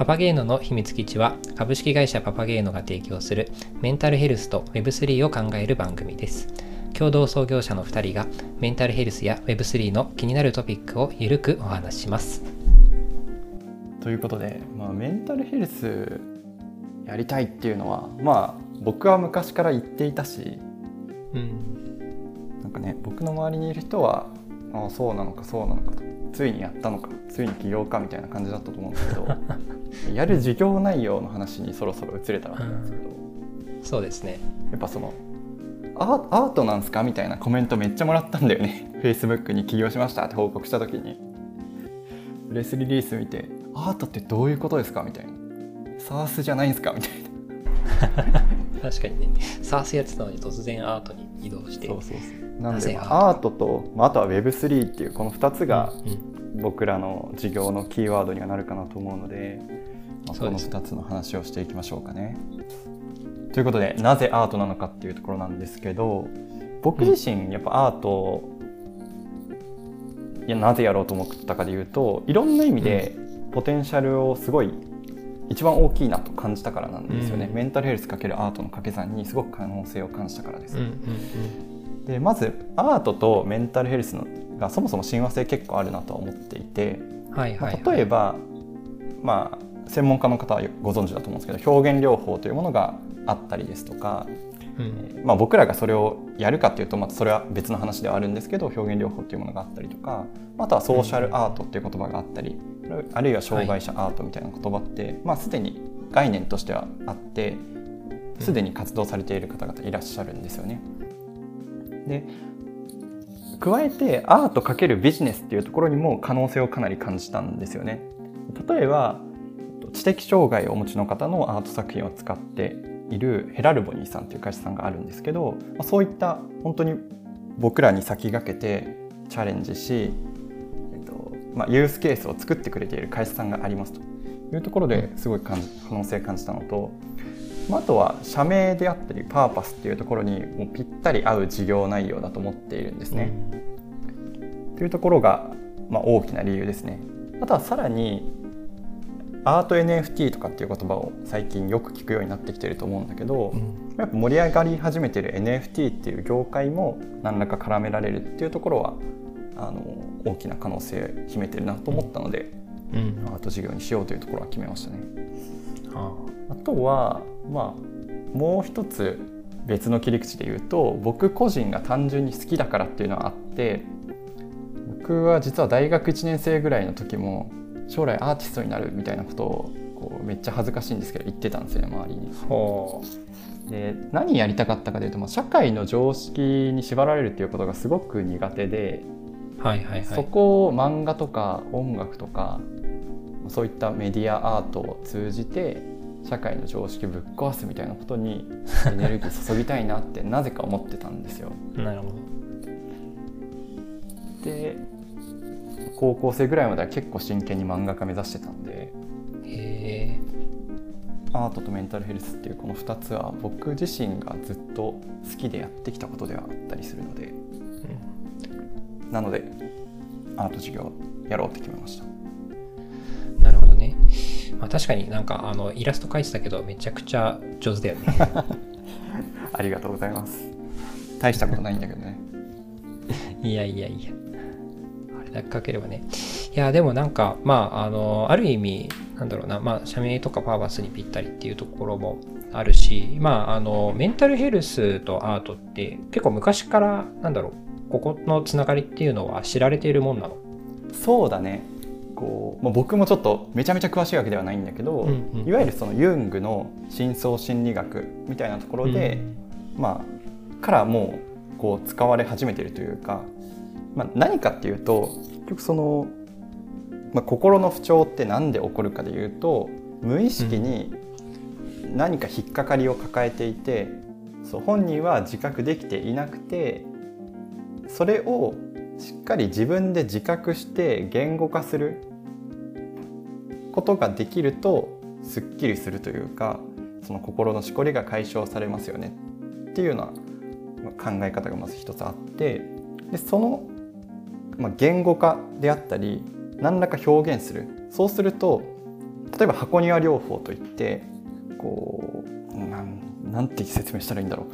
パパゲーノの秘密基地は株式会社パパゲーノが提供するメンタルヘルスと Web3 を考える番組です。共同創業者の2人がメンタルヘルスや Web3 の気になるトピックをゆるくお話しします。ということで、まあ、メンタルヘルスやりたいっていうのはまあ僕は昔から言っていたしうん。なんかね僕の周りにいる人はああそうなのかそうなのかとついにやったのかついに起業かみたいな感じだったと思うんですけど やる事業内容の話にそろそろ移れたらと思うんですけど、そうですね。やっぱそのアートなんすかみたいなコメントめっちゃもらったんだよね。Facebook に起業しましたって報告した時に。プレスリリース見てアートってどういうことですかみたいな。サースじゃないんすかみたいな確かにね、サースやってたのに突然アートに移動して。そうそうそう。なで、まあアート？と、まあ、あとは Web3 っていうこの2つがうん僕らの事業のキーワードにはなるかなと思うので、まあ、このそうです。2つの話をしていきましょうかね。ということでなぜアートなのかっていうところなんですけど僕自身やっぱアートをいやなぜやろうと思ったかでいうといろんな意味でポテンシャルをすごい一番大きいなと感じたからなんですよね、うんメンタルヘルスかけるアートの掛け算にすごく可能性を感じたからです。うんうんでまずアートとメンタルヘルスのがそもそも親和性結構あるなとは思っていて、うん。はいまあはい、はい。例えば、まあ、専門家の方はご存知だと思うんですけど表現療法というものがあったりですとか、うん、えーまあ、僕らがそれをやるかっていうとまたそれは別の話ではあるんですけど表現療法というものがあったりとかあとはソーシャルアートっていう言葉があったりあるいは障害者アートみたいな言葉って、まあ、すでに概念としてはあってすでに活動されている方々いらっしゃるんですよね。で加えてアート×ビジネスっていうところにも可能性をかなり感じたんですよね。例えば知的障害をお持ちの方のアート作品を使っているヘラルボニーさんという会社さんがあるんですけど、まあ、そういった本当に僕らに先駆けてチャレンジし、えっとまあ、ユースケースを作ってくれている会社さんがありますというところですごい可能性を感じたのと、まあ、あとは社名であったりパーパスっていうところにもうぴったり合う事業内容だと思っているんですね。というところが、まあ、大きな理由ですね。あとはさらにアート NFT とかっていう言葉を最近よく聞くようになってきてると思うんだけど、うんやっぱ盛り上がり始めてる NFT っていう業界も何らか絡められるっていうところはあの大きな可能性を秘めてるなと思ったので、うんアート事業にしようというところは決めましたね。ああとは、まあ、もう一つ別の切り口で言うと僕個人が単純に好きだからっていうのはあって僕は実は大学1年生ぐらいの時も将来アーティストになるみたいなことをこうめっちゃ恥ずかしいんですけど言ってたんですよね周りに。で何やりたかったかというと、まあ、社会の常識に縛られるっていうことがすごく苦手で、うはいはいはい。そこを漫画とか音楽とかそういったメディアアートを通じて社会の常識ぶっ壊すみたいなことに エネルギー注ぎたいなってなぜか思ってたんですよ。なるほど。で高校生ぐらいまでは結構真剣に漫画家目指してたんでアートとメンタルヘルスっていうこの2つは僕自身がずっと好きでやってきたことではあったりするのでなのでアート授業やろうって決めました。なるほどね。まあ、確かになんかあのイラスト描いてたけどめちゃくちゃ上手だよね。ありがとうございます。大したことないんだけどね。いやいやいや。あれだけ描ければね。いやでもなんかまああのある意味なんだろうなまあ社名とかパーバスにぴったりっていうところもあるしまああのメンタルヘルスとアートって結構昔からなんだろうここのつながりっていうのは知られているもんなの？そうだね。こう、まあ、僕もちょっとめちゃめちゃ詳しいわけではないんだけど、うんうんいわゆるそのユングの深層心理学みたいなところで、まあからもうこう使われ始めているというか、まあ、何かっていうと結局その、まあ、心の不調って何で起こるかでいうと無意識に何か引っかかりを抱えていて、そう本人は自覚できていなくてそれをしっかり自分で自覚して言語化することができるとすっきりするというかその心のしこりが解消されますよねっていうような考え方がまず一つあってでその、まあ、言語化であったり何らか表現する。そうすると例えば箱庭療法といってこうなんなんて説明したらいいんだろ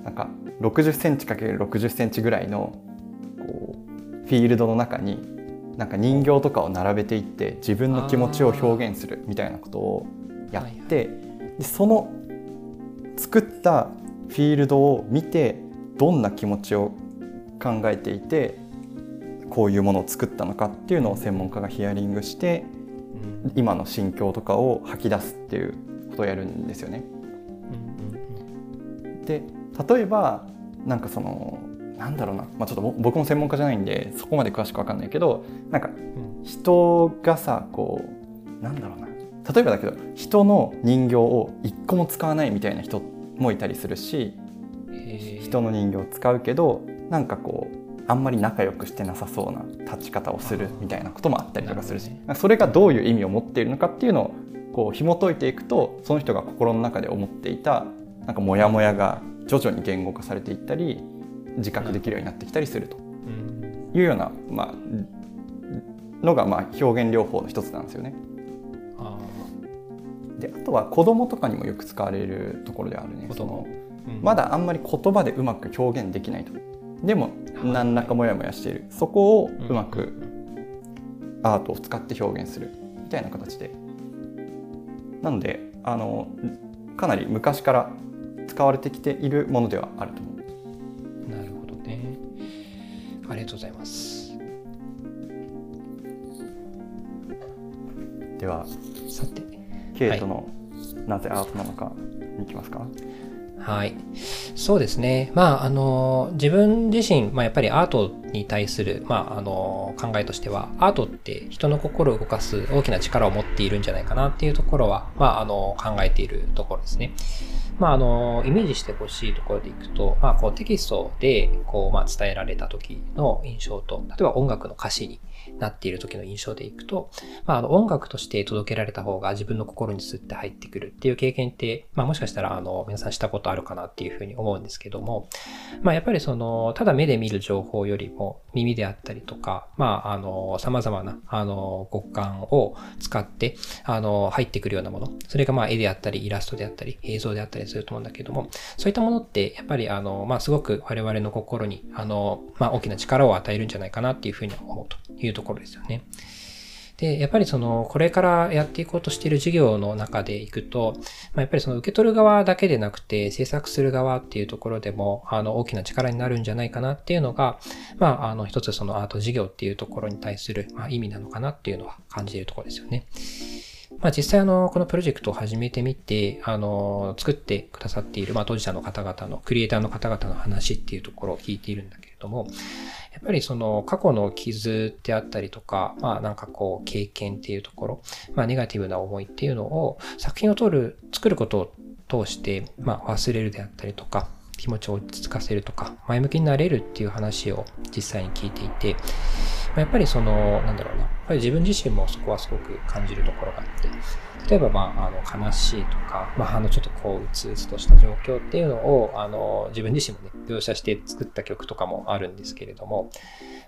う。なんか60センチ ×60 センチぐらいのこうフィールドの中になんか人形とかを並べていって自分の気持ちを表現するみたいなことをやってでその作ったフィールドを見てどんな気持ちを考えていてこういうものを作ったのかっていうのを専門家がヒアリングして今の心境とかを吐き出すっていうことをやるんですよね。で例えばなんかそのなんだろうな、まあ、ちょっと僕も専門家じゃないんでそこまで詳しく分かんないけどなんか人がさこうなんだろうな。例えばだけど人の人形を一個も使わないみたいな人もいたりするし人の人形を使うけどなんかこうあんまり仲良くしてなさそうな立ち方をするみたいなこともあったりとかするし、ね、それがどういう意味を持っているのかっていうのをこう紐解いていくとその人が心の中で思っていたなんかモヤモヤが徐々に言語化されていったり自覚できるようになってきたりすると。いうような、まあ、のがまあ表現療法の一つなんですよね。であとは子供とかにもよく使われるところであるね。そのまだあんまり言葉でうまく表現できないと。でも何らかモヤモヤしている。そこをうまくアートを使って表現する。みたいな形で。なのであのかなり昔から使われてきているものではあると思う。なるほどね。ありがとうございます。ではさて。ケイトのなぜアートなのかにいきますか、はい。そうですね。まあ、あの、自分自身、まあ、やっぱりアートに対する、まあ、あの、考えとしては、アートって人の心を動かす大きな力を持っているんじゃないかなっていうところは、まあ、あの、考えているところですね。まあ、あの、イメージしてほしいところでいくと、まあ、こう、テキストで、こう、まあ、伝えられた時の印象と、例えば音楽の歌詞になっている時の印象でいくと、まあ、あの音楽として届けられた方が自分の心にスッて入ってくるっていう経験って、まあ、もしかしたらあの皆さんしたことあるかなっていうふうに思うんですけども、まあ、やっぱりそのただ目で見る情報よりも耳であったりとか、まあ、あの様々なあの五感を使ってあの入ってくるようなものそれがまあ絵であったりイラストであったり映像であったりすると思うんだけどもそういったものってやっぱりあの、まあ、すごく我々の心にあの、まあ、大きな力を与えるんじゃないかなっていうふうに思うというところですよね。で、やっぱりその、これからやっていこうとしている事業の中でいくと、まあ、やっぱりその受け取る側だけでなくて、制作する側っていうところでも、あの、大きな力になるんじゃないかなっていうのが、まあ、あの、一つそのアート事業っていうところに対する、まあ、意味なのかなっていうのは感じているところですよね。まあ、実際あの、このプロジェクトを始めてみて、あの、作ってくださっている、まあ、当事者の方々の、クリエイターの方々の話っていうところを聞いているんだけれども、やっぱりその過去の傷であったりとか、まあなんかこう経験っていうところ、まあネガティブな思いっていうのを作品を撮る、作ることを通して、まあ忘れるであったりとか、気持ちを落ち着かせるとか、前向きになれるっていう話を実際に聞いていて、やっぱりその、なんだろうな、やっぱり自分自身もそこはすごく感じるところがあって、例えば、まあ、あの、悲しいとか、まあ、あの、ちょっとこう、うつうつとした状況っていうのを、あの、自分自身もね、描写して作った曲とかもあるんですけれども、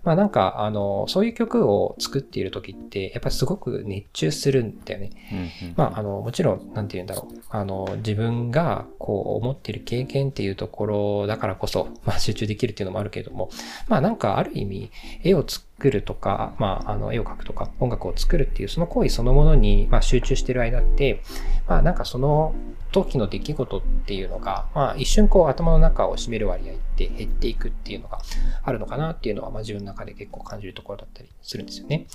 まあ、なんか、あの、そういう曲を作っている時って、やっぱりすごく熱中するんだよね。うんうん、まあ、あの、もちろん、なんて言うんだろう。あの、自分が、こう、思っている経験っていうところだからこそ、まあ、集中できるっていうのもあるけれども、まあ、なんか、ある意味、絵を作作るとか、まあ、あの、絵を描くとか、音楽を作るっていう、その行為そのものに、まあ、集中してる間って、まあ、なんかその時の出来事っていうのが、まあ、一瞬こう、頭の中を占める割合って減っていくっていうのがあるのかなっていうのは、まあ、自分の中で結構感じるところだったりするんですよね。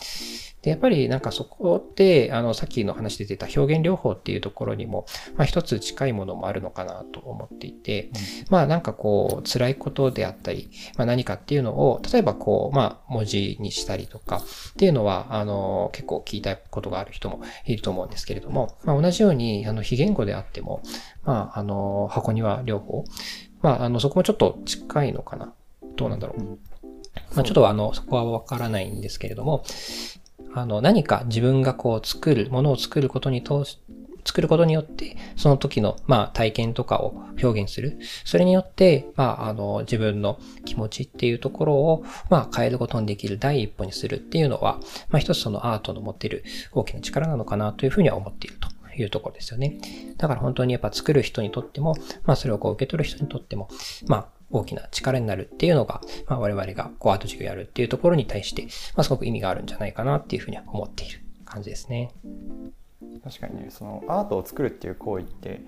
で、やっぱりなんかそこって、あの、さっきの話で出た表現療法っていうところにも、まあ、一つ近いものもあるのかなと思っていて、うん、まあ、なんかこう、辛いことであったり、まあ、何かっていうのを、例えばこう、まあ、文字にしたりとかっていうのは、あの、結構聞いたことがある人もいると思うんですけれども、まあ、同じように、あの、非言語であっても、まあ、あの、箱庭療法、まあ、あの、そこもちょっと近いのかな。どうなんだろう。まあ、ちょっとあの、そこはわからないんですけれども、あの、何か自分がこう作る、ものを作ることに通し作ることによって、その時の、まあ、体験とかを表現する。それによって、まあ、あの、自分の気持ちっていうところを、まあ、変えることにできる第一歩にするっていうのは、まあ、一つそのアートの持っている大きな力なのかなというふうには思っていると。いうところですよね。だから本当にやっぱ作る人にとっても、まあそれをこう受け取る人にとっても、まあ大きな力になるっていうのが、まあ我々がこうアート授業やるっていうところに対して、まあすごく意味があるんじゃないかなっていうふうには思っている感じですね。確かにねそのアートを作るっていう行為って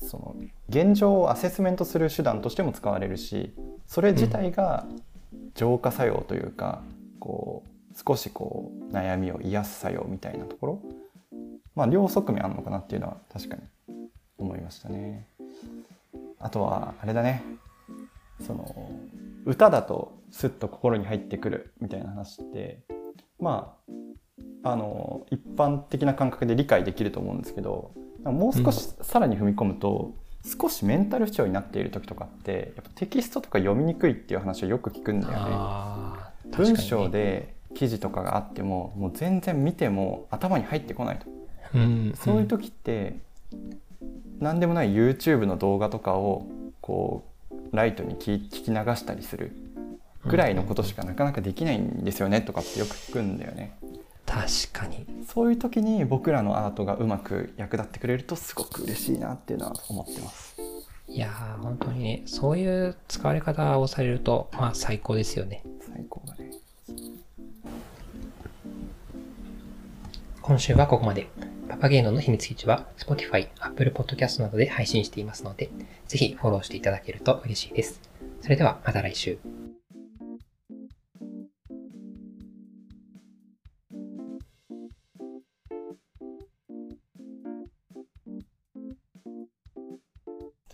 その現状をアセスメントする手段としても使われるしそれ自体が浄化作用というか、うん、こう少しこう悩みを癒す作用みたいなところまあ両側面あるのかなっていうのは確かに思いましたね。あとはあれだねその歌だとスッと心に入ってくるみたいな話ってまああの一般的な感覚で理解できると思うんですけどもう少しさらに踏み込むと、うん、少しメンタル不調になっている時とかってやっぱテキストとか読みにくいっていう話をよく聞くんだよね。文章で記事とかがあってももう全然見ても頭に入ってこないと、うん、そういう時って何でもない YouTube の動画とかをこうライトに聞き流したりするぐらいのことしかなかなかできないんですよねとかってよく聞くんだよね。確かに。そういう時に僕らのアートがうまく役立ってくれるとすごく嬉しいなっていうのは思ってます。いやー本当にねそういう使われ方をされるとまあ最高ですよね。最高だね。今週はここまで。パパゲーノの秘密基地は Spotify、Apple Podcast などで配信していますのでぜひフォローしていただけると嬉しいです。それではまた来週。